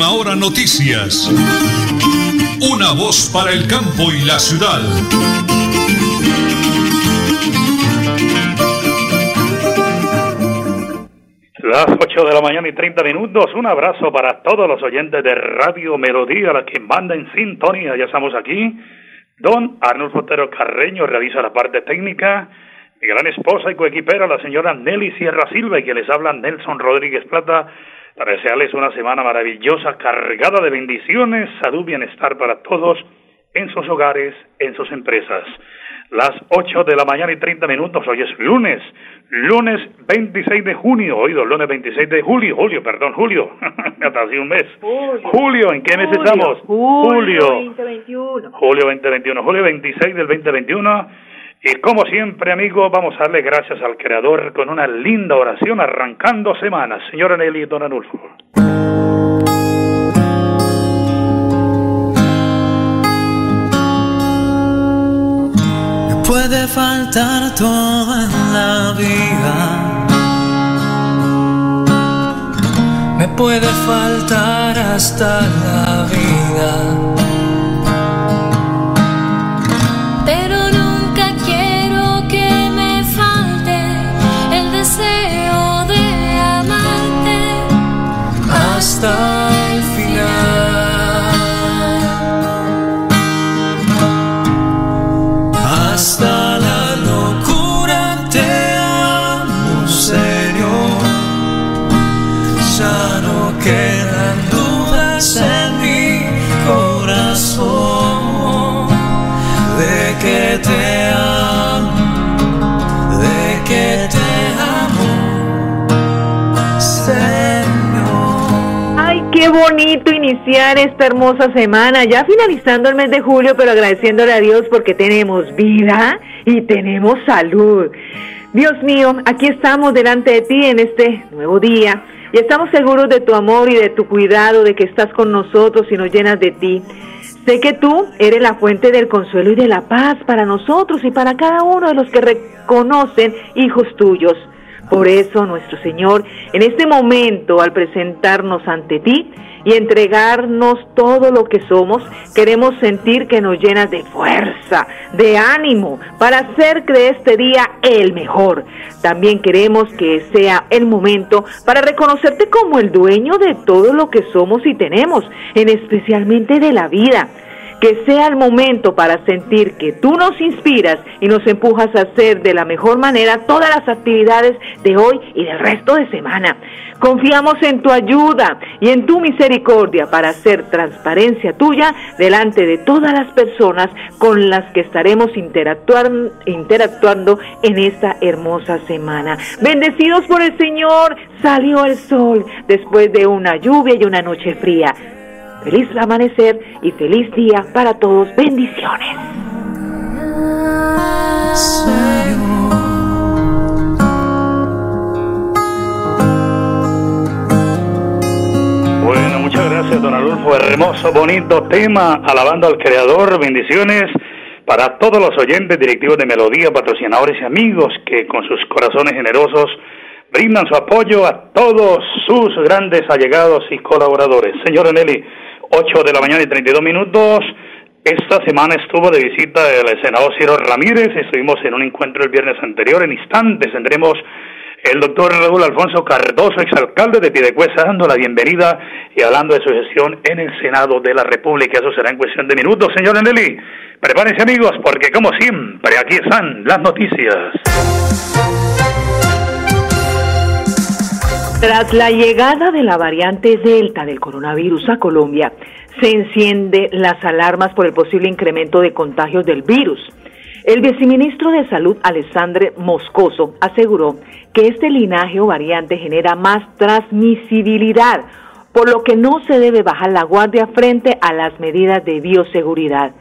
Última Hora Noticias. Una voz para el campo y la ciudad. Las 8 de la mañana y 30 minutos. Un abrazo para todos los oyentes de Radio Melodía, la que manda en sintonía. Ya estamos aquí. Don Arnold Fotero Carreño realiza la parte técnica. Mi gran esposa y coequipera, la señora Nelly Sierra Silva, y que les habla Nelson Rodríguez Plata, para desearles una semana maravillosa, cargada de bendiciones, salud, bienestar para todos en sus hogares, en sus empresas. Las 8 de la mañana y 30 minutos, hoy es lunes, lunes 26 de junio, oído, lunes 26 de julio, julio, perdón, julio, hasta hace un mes. Julio, ¿en qué mes estamos? Julio 2021. Julio 2021, julio 26 del 2021. Y como siempre, amigos, vamos a darle gracias al Creador con una linda oración arrancando semanas. Señora Nelly Don Anulfo. puede faltar todo en la vida. Me puede faltar hasta la vida. Esta hermosa semana, ya finalizando el mes de julio, pero agradeciéndole a Dios porque tenemos vida y tenemos salud. Dios mío, aquí estamos delante de ti en este nuevo día y estamos seguros de tu amor y de tu cuidado, de que estás con nosotros y nos llenas de ti. Sé que tú eres la fuente del consuelo y de la paz para nosotros y para cada uno de los que reconocen hijos tuyos. Por eso, nuestro Señor, en este momento, al presentarnos ante ti y entregarnos todo lo que somos, queremos sentir que nos llenas de fuerza, de ánimo, para hacer de este día el mejor. También queremos que sea el momento para reconocerte como el dueño de todo lo que somos y tenemos, en especialmente de la vida que sea el momento para sentir que tú nos inspiras y nos empujas a hacer de la mejor manera todas las actividades de hoy y del resto de semana. Confiamos en tu ayuda y en tu misericordia para hacer transparencia tuya delante de todas las personas con las que estaremos interactuando, en esta hermosa semana. Bendecidos por el Señor, salió el sol después de una lluvia y una noche fría. Feliz amanecer y feliz día para todos. Bendiciones. Bueno, muchas gracias, don Adolfo. Hermoso, bonito tema, alabando al Creador. Bendiciones para todos los oyentes, directivos de Melodía, patrocinadores y amigos que con sus corazones generosos brindan su apoyo a todos sus grandes allegados y colaboradores. Señora Nelly, 8 de la mañana y 32 minutos. Esta semana estuvo de visita el senador Ciro Ramírez. Estuvimos en un encuentro el viernes anterior. En instantes tendremos el doctor Raúl Alfonso Cardoso, exalcalde de Piedecuesta, dando la bienvenida y hablando de su gestión en el Senado de la República. Eso será en cuestión de minutos, señor Nelly. Prepárense, amigos, porque como siempre, aquí están las noticias. Tras la llegada de la variante Delta del coronavirus a Colombia, se encienden las alarmas por el posible incremento de contagios del virus. El viceministro de Salud, Alessandre Moscoso, aseguró que este linaje o variante genera más transmisibilidad, por lo que no se debe bajar la guardia frente a las medidas de bioseguridad.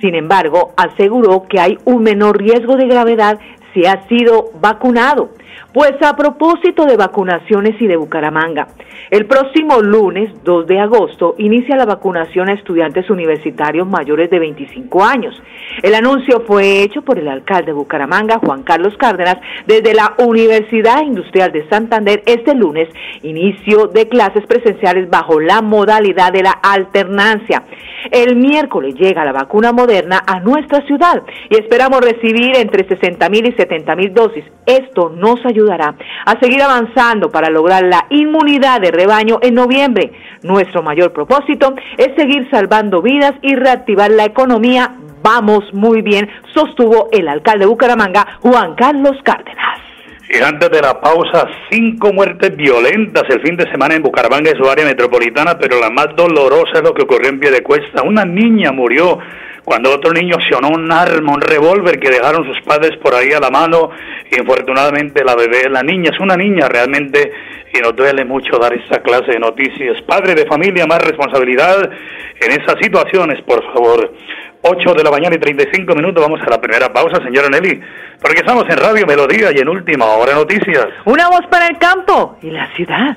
Sin embargo, aseguró que hay un menor riesgo de gravedad si ha sido vacunado Pues a propósito de vacunaciones y de Bucaramanga, el próximo lunes 2 de agosto inicia la vacunación a estudiantes universitarios mayores de 25 años. El anuncio fue hecho por el alcalde de Bucaramanga, Juan Carlos Cárdenas, desde la Universidad Industrial de Santander este lunes, inicio de clases presenciales bajo la modalidad de la alternancia. El miércoles llega la vacuna moderna a nuestra ciudad y esperamos recibir entre 60 mil y 70 mil dosis. Esto ayudará a seguir avanzando para lograr la inmunidad de rebaño en noviembre. Nuestro mayor propósito es seguir salvando vidas y reactivar la economía. Vamos muy bien, sostuvo el alcalde de Bucaramanga, Juan Carlos Cárdenas. Y antes de la pausa, cinco muertes violentas el fin de semana en Bucaramanga y su área metropolitana, pero la más dolorosa es lo que ocurrió en Piedecuesta. Una niña murió cuando otro niño accionó un arma, un revólver que dejaron sus padres por ahí a la mano. Y infortunadamente la bebé, la niña, es una niña realmente y nos duele mucho dar esta clase de noticias. Padre de familia, más responsabilidad en esas situaciones, por favor. 8 de la mañana y 35 minutos. Vamos a la primera pausa, señora Nelly, porque estamos en Radio Melodía y en Última Hora Noticias. Una voz para el campo y la ciudad.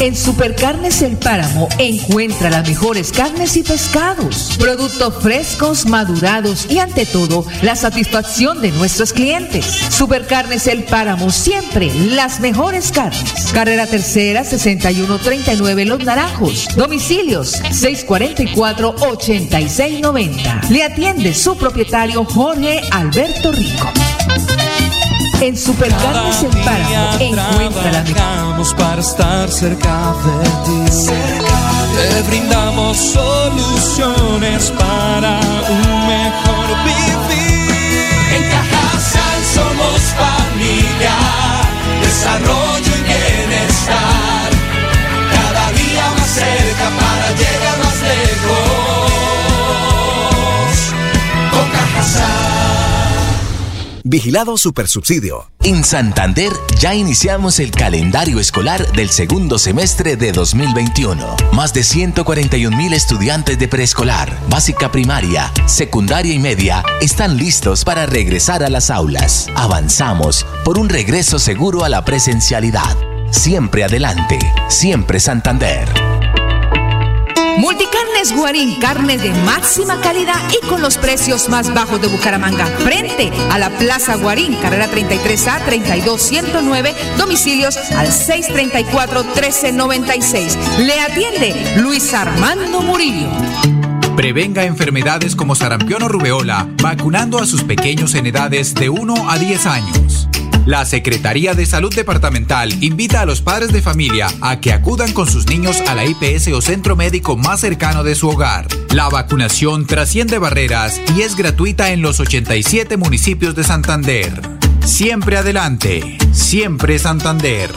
En Supercarnes El Páramo encuentra las mejores carnes y pescados, productos frescos, madurados y ante todo la satisfacción de nuestros clientes. Supercarnes El Páramo siempre las mejores carnes. Carrera Tercera 6139 Los Naranjos. Domicilios 644-8690. Le atiende su propietario Jorge Alberto Rico. En Supercarnes El Páramo encuentra la Trabajamos para estar cerca de ti. Te brindamos soluciones para un mejor vivir. En Cajasal somos familia, desarrollo y bienestar. Cada día más cerca para llegar más lejos. Con Cajasal. Vigilado Supersubsidio. En Santander ya iniciamos el calendario escolar del segundo semestre de 2021. Más de 141 mil estudiantes de preescolar, básica primaria, secundaria y media están listos para regresar a las aulas. Avanzamos por un regreso seguro a la presencialidad. Siempre adelante, siempre Santander. Multicarnes Guarín, carne de máxima calidad y con los precios más bajos de Bucaramanga. Frente a la Plaza Guarín, carrera 33A 32109, domicilios al 634-1396. Le atiende Luis Armando Murillo. Prevenga enfermedades como sarampión o rubeola vacunando a sus pequeños en edades de 1 a 10 años. La Secretaría de Salud Departamental invita a los padres de familia a que acudan con sus niños a la IPS o centro médico más cercano de su hogar. La vacunación trasciende barreras y es gratuita en los 87 municipios de Santander. Siempre adelante, siempre Santander.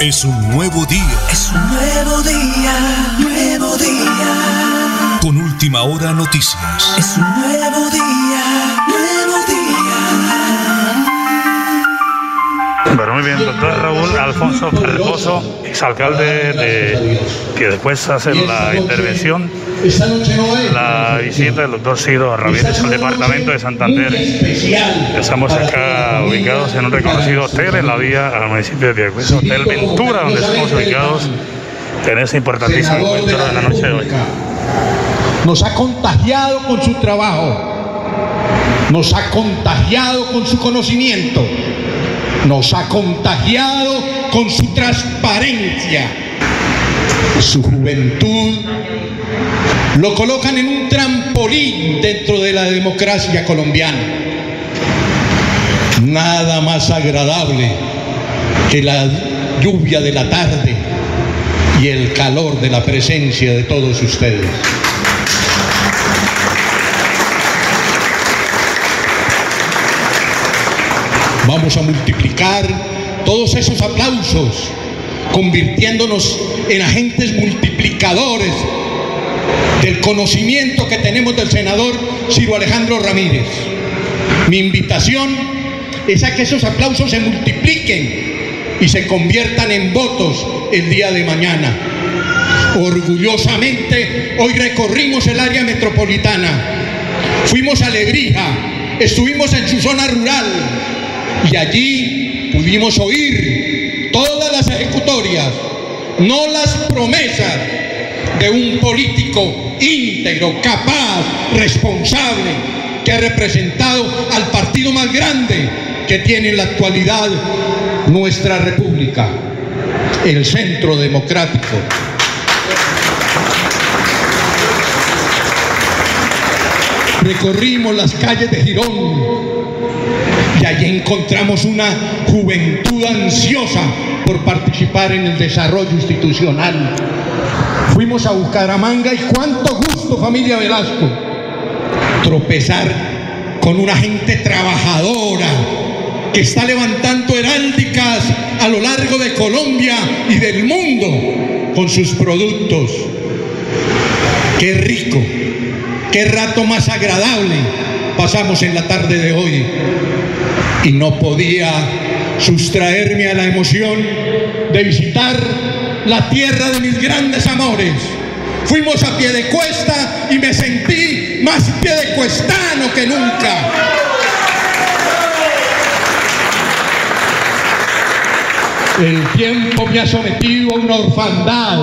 Es un nuevo día. Es un nuevo día, última hora noticias. Es un nuevo día, nuevo día. Bueno, muy bien, doctor Raúl Alfonso Ferposo, exalcalde de que después hace la intervención, la visita del doctor Ciro Ravietes al departamento de Santander. Estamos acá ubicados en un reconocido hotel en la vía al municipio de Piedecuesta, Hotel Ventura, donde estamos ubicados en ese importantísimo encuentro de la noche de hoy. Nos ha contagiado con su trabajo, nos ha contagiado con su conocimiento, nos ha contagiado con su transparencia, su juventud. Lo colocan en un trampolín dentro de la democracia colombiana. Nada más agradable que la lluvia de la tarde y el calor de la presencia de todos ustedes. Vamos a multiplicar todos esos aplausos, convirtiéndonos en agentes multiplicadores del conocimiento que tenemos del senador Ciro Alejandro Ramírez. Mi invitación es a que esos aplausos se multipliquen y se conviertan en votos el día de mañana. Orgullosamente, hoy recorrimos el área metropolitana, fuimos a Lebrija, estuvimos en su zona rural y allí pudimos oír todas las ejecutorias, no las promesas de un político íntegro, capaz, responsable, que ha representado al partido más grande que tiene en la actualidad nuestra república, el centro democrático. Recorrimos las calles de Girón y allí encontramos una juventud ansiosa por participar en el desarrollo institucional. Fuimos a Bucaramanga y cuánto gusto familia Velasco tropezar con una gente trabajadora que está levantando heráldicas a lo largo de Colombia y del mundo con sus productos. Qué rico, qué rato más agradable pasamos en la tarde de hoy. Y no podía sustraerme a la emoción de visitar la tierra de mis grandes amores. Fuimos a pie de cuesta y me sentí más pie de cuestano que nunca. El tiempo me ha sometido a una orfandad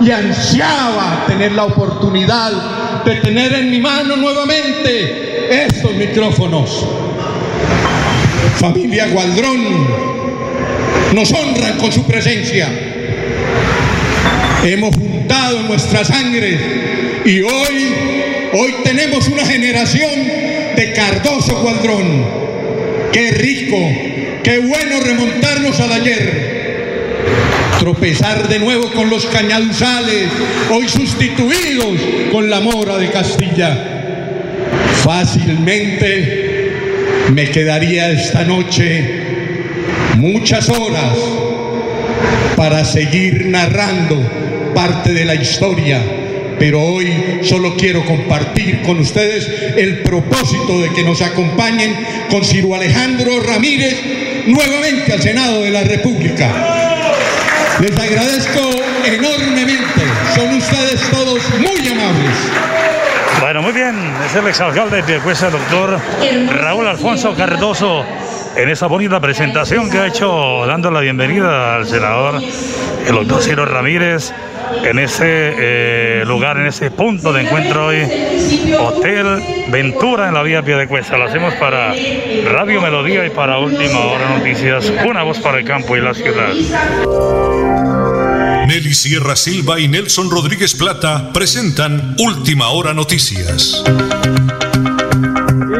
y ansiaba tener la oportunidad de tener en mi mano nuevamente estos micrófonos. Familia Gualdrón, nos honran con su presencia. Hemos juntado nuestra sangre y hoy, hoy tenemos una generación de Cardoso Gualdrón. Qué rico, qué bueno remontarnos al ayer tropezar de nuevo con los cañaduzales, hoy sustituidos con la mora de Castilla. Fácilmente me quedaría esta noche muchas horas para seguir narrando parte de la historia, pero hoy solo quiero compartir con ustedes el propósito de que nos acompañen con Ciro Alejandro Ramírez nuevamente al Senado de la República. Les agradezco enormemente, son ustedes todos muy amables. Bueno, muy bien, es el exalcalde de Piecuesa, doctor Raúl Alfonso Cardoso, en esa bonita presentación que ha hecho, dando la bienvenida al senador, el doctor Ciro Ramírez, en ese eh, lugar, en ese punto de encuentro hoy, Hotel Ventura en la vía Piedecuesta. Lo hacemos para Radio Melodía y para Última Hora Noticias, una voz para el campo y la ciudad. Nelly Sierra Silva y Nelson Rodríguez Plata presentan Última Hora Noticias.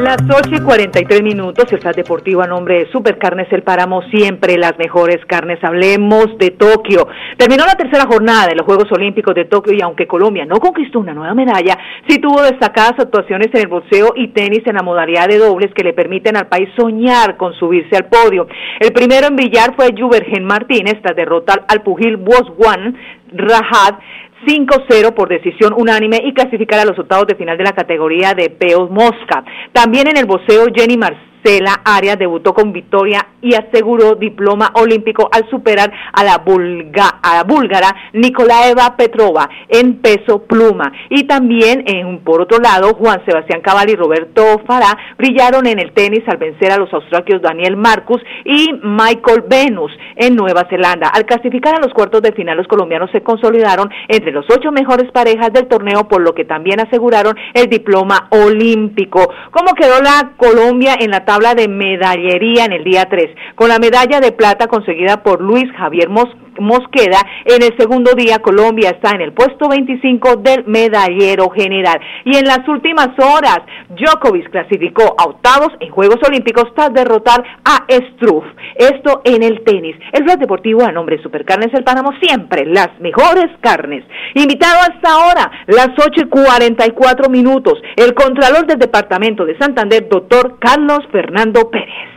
Las 8 y 43 minutos, Estado Deportivo a nombre de Supercarnes El Páramo, siempre las mejores carnes. Hablemos de Tokio. Terminó la tercera jornada de los Juegos Olímpicos de Tokio y aunque Colombia no conquistó una nueva medalla, sí tuvo destacadas actuaciones en el boxeo y tenis en la modalidad de dobles que le permiten al país soñar con subirse al podio. El primero en brillar fue Juvergen Martínez tras derrotar al pugil Boswan Rajad 5-0 por decisión unánime y clasificar a los octavos de final de la categoría de peos mosca. También en el boxeo, Jenny Marcela Arias debutó con victoria y aseguró diploma olímpico al superar a la, a búlgara Nikolaeva Petrova en peso pluma. Y también, en, por otro lado, Juan Sebastián Cabal y Roberto Farah brillaron en el tenis al vencer a los australios Daniel Marcus y Michael Venus en Nueva Zelanda. Al clasificar a los cuartos de final, los colombianos se consolidaron entre los ocho mejores parejas del torneo, por lo que también aseguraron el diploma olímpico. ¿Cómo quedó la Colombia en la tabla de medallería en el día 3? Con la medalla de plata conseguida por Luis Javier Mos Mosqueda, en el segundo día Colombia está en el puesto 25 del medallero general. Y en las últimas horas, Djokovic clasificó a octavos en Juegos Olímpicos tras derrotar a Struff. Esto en el tenis. El Blog Deportivo a nombre de Supercarnes El Páramo, siempre las mejores carnes. Invitado hasta ahora, las 8 y 44 minutos, el Contralor del Departamento de Santander, doctor Carlos Fernando Pérez.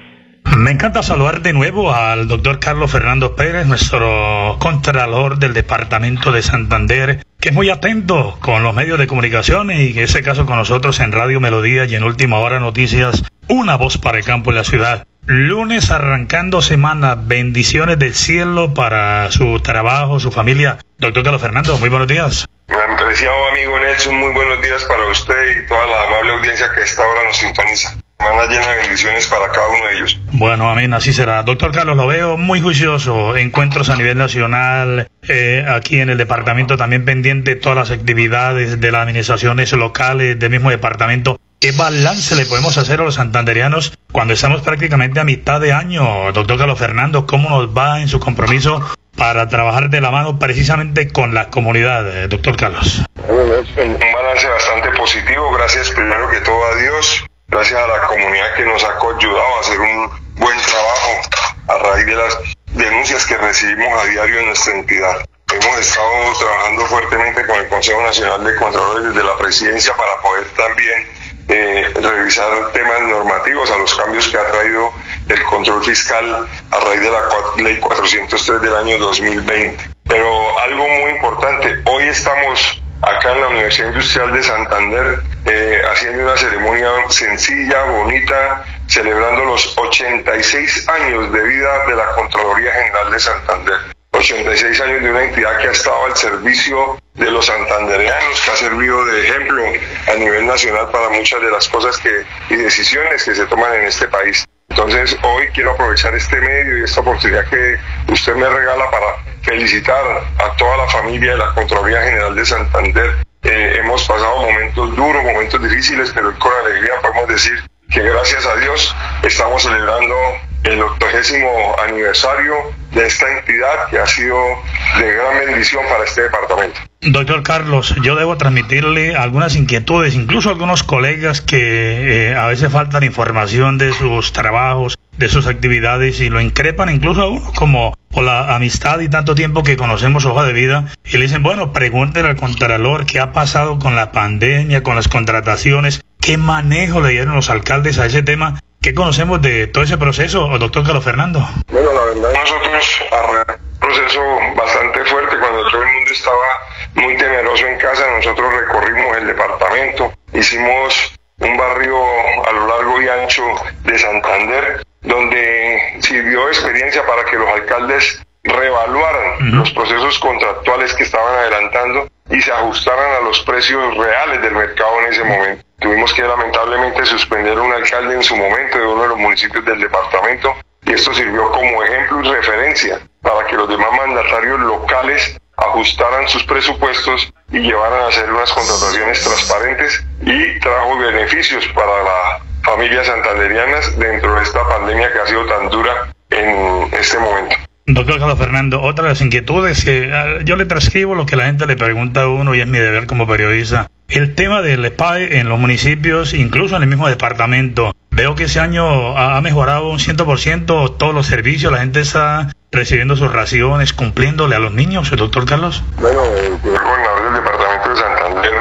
Me encanta saludar de nuevo al doctor Carlos Fernando Pérez, nuestro contralor del Departamento de Santander, que es muy atento con los medios de comunicación y en ese caso con nosotros en Radio Melodía y en Última Hora Noticias, una voz para el campo y la ciudad. Lunes arrancando semana, bendiciones del cielo para su trabajo, su familia. Doctor Carlos Fernando, muy buenos días. Mi apreciado amigo Nelson, muy buenos días para usted y toda la amable audiencia que a esta hora nos sintoniza. Semana llena de bendiciones para cada uno de ellos. Bueno, amén, así será. Doctor Carlos, lo veo muy juicioso. Encuentros a nivel nacional, eh, aquí en el departamento también pendiente todas las actividades de las administraciones locales del mismo departamento. ¿Qué balance le podemos hacer a los santanderianos cuando estamos prácticamente a mitad de año? Doctor Carlos Fernando, ¿cómo nos va en su compromiso para trabajar de la mano precisamente con la comunidad, eh, doctor Carlos? Un balance bastante positivo, gracias primero que todo a Dios, gracias a la comunidad que nos ha ayudado a hacer un buen trabajo a raíz de las denuncias que recibimos a diario en nuestra entidad. Hemos estado trabajando fuertemente con el Consejo Nacional de Contralores desde la presidencia para poder también eh, revisar temas normativos a los cambios que ha traído el control fiscal a raíz de la ley 403 del año 2020. Pero algo muy importante, hoy estamos acá en la Universidad Industrial de Santander eh, haciendo una ceremonia sencilla, bonita, celebrando los 86 años de vida de la Contraloría General de Santander. 86 años de una entidad que ha estado al servicio de los santandereanos, que ha servido de ejemplo a nivel nacional para muchas de las cosas que, y decisiones que se toman en este país. Entonces hoy quiero aprovechar este medio y esta oportunidad que usted me regala para felicitar a toda la familia de la Contraloría General de Santander. Eh, hemos pasado momentos duros, momentos difíciles, pero con alegría podemos decir que gracias a Dios estamos celebrando el octogésimo aniversario de esta entidad que ha sido de gran bendición para este departamento. Doctor Carlos, yo debo transmitirle algunas inquietudes, incluso algunos colegas que eh, a veces faltan información de sus trabajos, de sus actividades y lo increpan incluso a uno como por la amistad y tanto tiempo que conocemos hoja de vida y le dicen, bueno, pregúntele al contralor qué ha pasado con la pandemia, con las contrataciones, qué manejo le dieron los alcaldes a ese tema ¿Qué conocemos de todo ese proceso, doctor Carlos Fernando? Bueno, la verdad, nosotros un proceso bastante fuerte cuando todo el mundo estaba muy temeroso en casa, nosotros recorrimos el departamento, hicimos un barrio a lo largo y ancho de Santander, donde sirvió experiencia para que los alcaldes reevaluaran los procesos contractuales que estaban adelantando y se ajustaran a los precios reales del mercado en ese momento. Tuvimos que lamentablemente suspender un alcalde en su momento de uno de los municipios del departamento y esto sirvió como ejemplo y referencia para que los demás mandatarios locales ajustaran sus presupuestos y llevaran a hacer unas contrataciones transparentes y trajo beneficios para las familias santanderianas dentro de esta pandemia que ha sido tan dura en este momento. Doctor Carlos Fernando, otra de las inquietudes que ah, yo le transcribo lo que la gente le pregunta a uno y es mi deber como periodista. El tema del SPAE en los municipios, incluso en el mismo departamento. Veo que ese año ha mejorado un 100% todos los servicios, la gente está recibiendo sus raciones, cumpliéndole a los niños, doctor Carlos. Bueno, el gobernador del departamento de Santander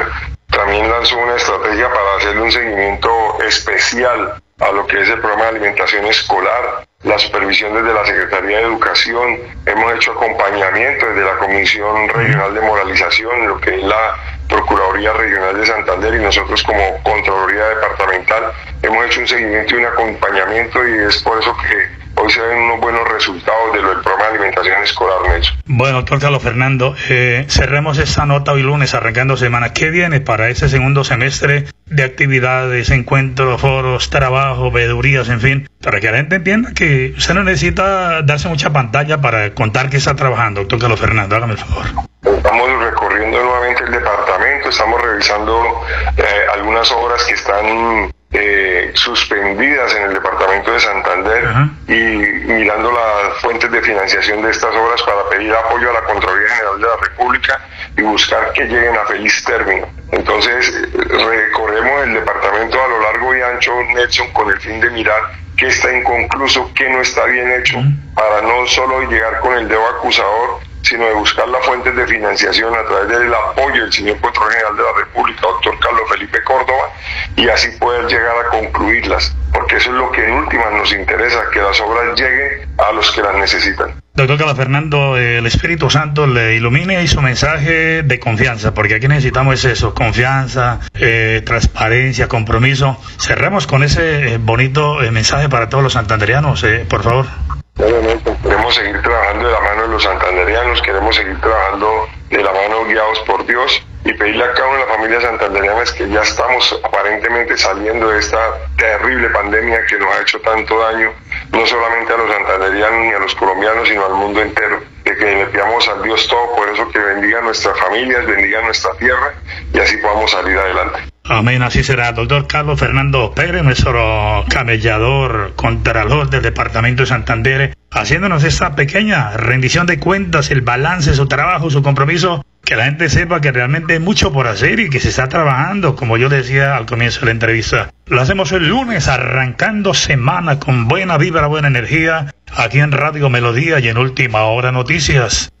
también lanzó una estrategia para hacerle un seguimiento especial a lo que es el programa de alimentación escolar, la supervisión desde la Secretaría de Educación, hemos hecho acompañamiento desde la Comisión Regional de Moralización, lo que es la Procuraduría Regional de Santander y nosotros como Contraloría Departamental hemos hecho un seguimiento y un acompañamiento y es por eso que hoy se ven unos buenos resultados de lo del programa de alimentación escolar, Nelson. Bueno, doctor Carlos Fernando, eh, cerremos esta nota hoy lunes, arrancando semana. ¿Qué viene para ese segundo semestre de actividades, encuentros, foros, trabajo, veedurías, en fin? Para que la gente entienda que usted no necesita darse mucha pantalla para contar que está trabajando, doctor Carlos Fernando, hágame el favor. Estamos recorriendo nuevamente el departamento, estamos revisando eh, algunas obras que están eh, suspendidas en el departamento de Santander y mirando las fuentes de financiación de estas obras para pedir apoyo a la Contraloría General de la República y buscar que lleguen a feliz término. Entonces recorremos el departamento a lo largo y ancho, Nelson, con el fin de mirar qué está inconcluso, qué no está bien hecho, para no solo llegar con el dedo acusador, sino de buscar las fuentes de financiación a través del apoyo del señor Contralor General de la República, doctor Carlos Felipe Córdoba, y así poder llegar a concluirlas, porque eso es lo que en últimas nos interesa, que las obras lleguen a los que las necesitan. Doctor Carlos Fernando, el Espíritu Santo le ilumine y su mensaje de confianza, porque aquí necesitamos eso, confianza, eh, transparencia, compromiso. Cerremos con ese eh, bonito eh, mensaje para todos los santanderianos, por favor. Seguir trabajando de la mano de los santanderianos, queremos seguir trabajando de la mano guiados por Dios y pedirle a cada una de las familias santanderianas que ya estamos aparentemente saliendo de esta terrible pandemia que nos ha hecho tanto daño, no solamente a los santanderianos ni a los colombianos, sino al mundo entero, de que le pidamos al Dios todo, por eso que bendiga nuestras familias, bendiga nuestra tierra y así podamos salir adelante. Amén, así será. Doctor Carlos Fernando Pérez, nuestro camellador contralor del Departamento de Santander, haciéndonos esta pequeña rendición de cuentas, el balance, su trabajo, su compromiso, que la gente sepa que realmente hay mucho por hacer y que se está trabajando, como yo decía al comienzo de la entrevista. Lo hacemos el lunes, arrancando semana con buena vibra, buena energía, aquí en Radio Melodía y en Última Hora Noticias.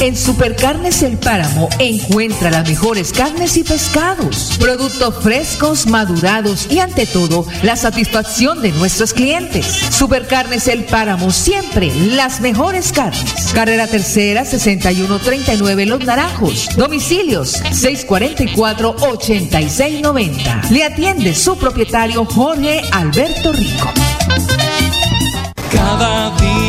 En Supercarnes El Páramo encuentra las mejores carnes y pescados, productos frescos, madurados y ante todo la satisfacción de nuestros clientes. Supercarnes El Páramo siempre las mejores carnes. Carrera Tercera 6139 Los Naranjos. Domicilios 644 8690. Le atiende su propietario Jorge Alberto Rico. Cada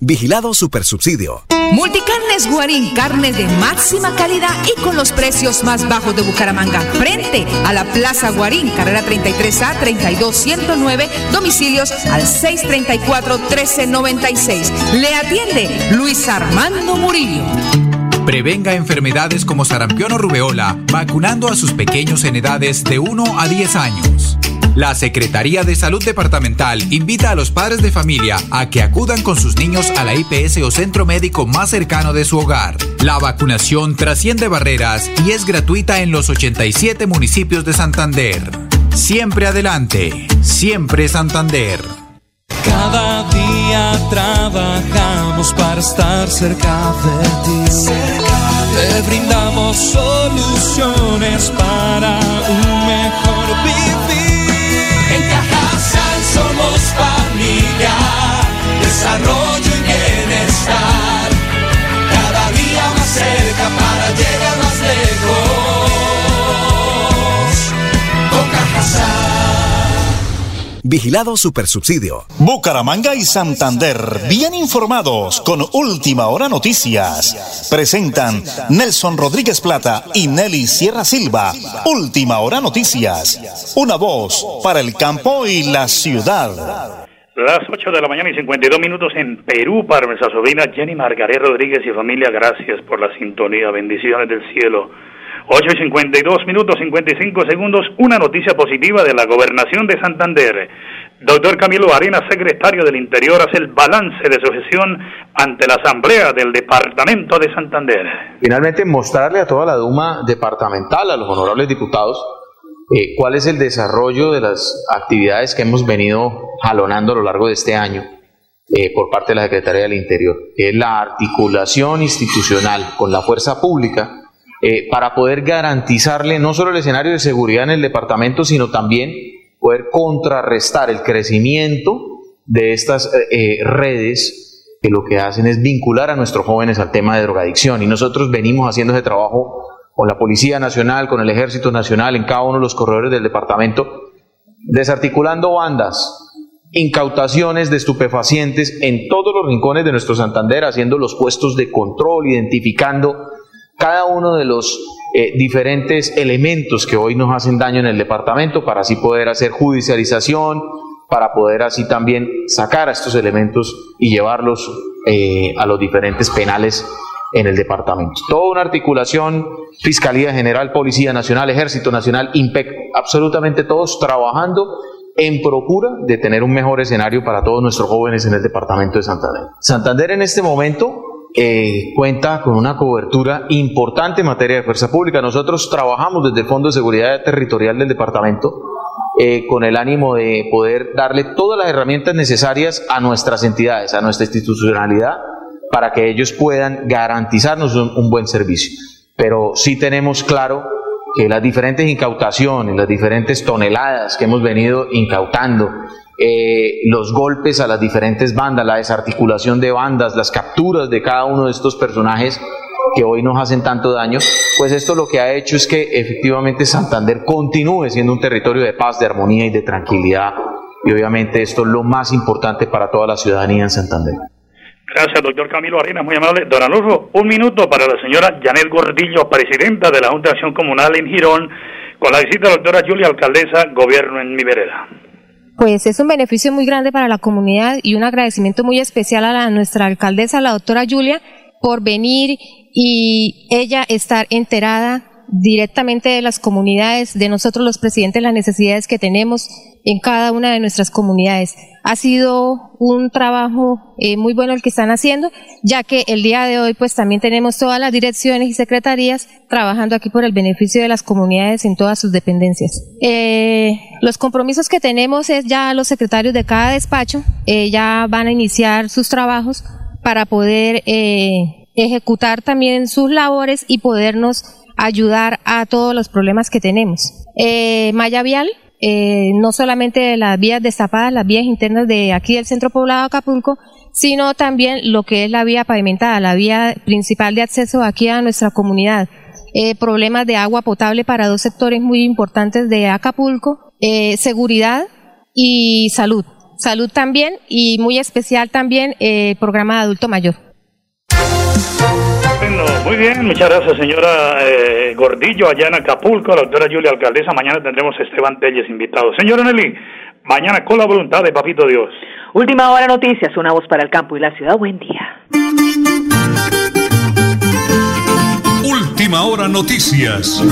Vigilado Supersubsidio. Multicarnes Guarín, carne de máxima calidad y con los precios más bajos de Bucaramanga. Frente a la Plaza Guarín, carrera 33A 32109, domicilios al 634-1396. Le atiende Luis Armando Murillo. Prevenga enfermedades como sarampión o rubeola, vacunando a sus pequeños en edades de 1 a 10 años. La Secretaría de Salud Departamental invita a los padres de familia a que acudan con sus niños a la IPS o centro médico más cercano de su hogar. La vacunación trasciende barreras y es gratuita en los 87 municipios de Santander. Siempre adelante, siempre Santander. Cada día trabajamos para estar cerca de ti. Te brindamos soluciones para un mejor desarrollo y bienestar. Cada día más cerca para llegar más lejos. Con. Vigilado Supersubsidio. Bucaramanga y Santander, bien informados con Última Hora Noticias. Presentan Nelson Rodríguez Plata y Nelly Sierra Silva. Última Hora Noticias. Una voz para el campo y la ciudad. Las 8 de la mañana y 52 minutos en Perú para nuestra sobrina Jenny Margaret Rodríguez y familia. Gracias por la sintonía. Bendiciones del cielo. 8 y 52 minutos 55 segundos. Una noticia positiva de la gobernación de Santander. Doctor Camilo Arenas, secretario del Interior, hace el balance de su gestión ante la Asamblea del Departamento de Santander. Finalmente, mostrarle a toda la Duma departamental, a los honorables diputados, eh, cuál es el desarrollo de las actividades que hemos venido jalonando a lo largo de este año eh, por parte de la Secretaría del Interior, que es la articulación institucional con la fuerza pública eh, para poder garantizarle no solo el escenario de seguridad en el departamento, sino también poder contrarrestar el crecimiento de estas redes que lo que hacen es vincular a nuestros jóvenes al tema de drogadicción. Y nosotros venimos haciendo ese trabajo con la Policía Nacional, con el Ejército Nacional en cada uno de los corredores del departamento, desarticulando bandas, incautaciones de estupefacientes en todos los rincones de nuestro Santander, haciendo los puestos de control, identificando cada uno de los eh, diferentes elementos que hoy nos hacen daño en el departamento para así poder hacer judicialización, para poder así también sacar a estos elementos y llevarlos eh, a los diferentes penales en el departamento. Toda una articulación, Fiscalía General, Policía Nacional, Ejército Nacional, IMPEC, absolutamente todos trabajando en procura de tener un mejor escenario para todos nuestros jóvenes en el departamento de Santander. Santander en este momento eh, cuenta con una cobertura importante en materia de fuerza pública. Nosotros trabajamos desde el Fondo de Seguridad Territorial del departamento eh, con el ánimo de poder darle todas las herramientas necesarias a nuestras entidades, a nuestra institucionalidad, para que ellos puedan garantizarnos un buen servicio. Pero sí tenemos claro que las diferentes incautaciones, las diferentes toneladas que hemos venido incautando, eh, los golpes a las diferentes bandas, la desarticulación de bandas, las capturas de cada uno de estos personajes que hoy nos hacen tanto daño, pues esto lo que ha hecho es que efectivamente Santander continúe siendo un territorio de paz, de armonía y de tranquilidad. Y obviamente esto es lo más importante para toda la ciudadanía en Santander. Gracias, doctor Camilo Arenas, muy amable. Don Alonso, un minuto para la señora Janet Gordillo, presidenta de la Junta de Acción Comunal en Girón, con la visita de la doctora Julia Alcaldesa, Gobierno en mi vereda. Pues es un beneficio muy grande para la comunidad y un agradecimiento muy especial a la, nuestra alcaldesa, la doctora Julia, por venir y ella estar enterada directamente de las comunidades, de nosotros los presidentes, las necesidades que tenemos en cada una de nuestras comunidades. Ha sido un trabajo eh, muy bueno el que están haciendo, ya que el día de hoy pues también tenemos todas las direcciones y secretarías trabajando aquí por el beneficio de las comunidades en todas sus dependencias. Eh, los compromisos que tenemos es ya los secretarios de cada despacho eh, ya van a iniciar sus trabajos para poder ejecutar también sus labores y podernos ayudar a todos los problemas que tenemos. Maya Vial, eh, no solamente las vías destapadas, las vías internas de aquí del centro poblado de Acapulco, sino también lo que es la vía pavimentada, la vía principal de acceso aquí a nuestra comunidad. Eh, problemas de agua potable para dos sectores muy importantes de Acapulco, eh, seguridad y salud. Salud también y muy especial también el eh, programa de adulto mayor. Bueno, muy bien, muchas gracias señora eh, Gordillo allá en Acapulco, la doctora Julia Alcaldesa. Mañana tendremos a Esteban Telles invitado. Señora Nelly, mañana con la voluntad de Papito Dios. Última hora noticias, una voz para el campo y la ciudad. Buen día. Última hora noticias.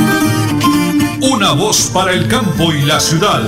Una voz para el campo y la ciudad.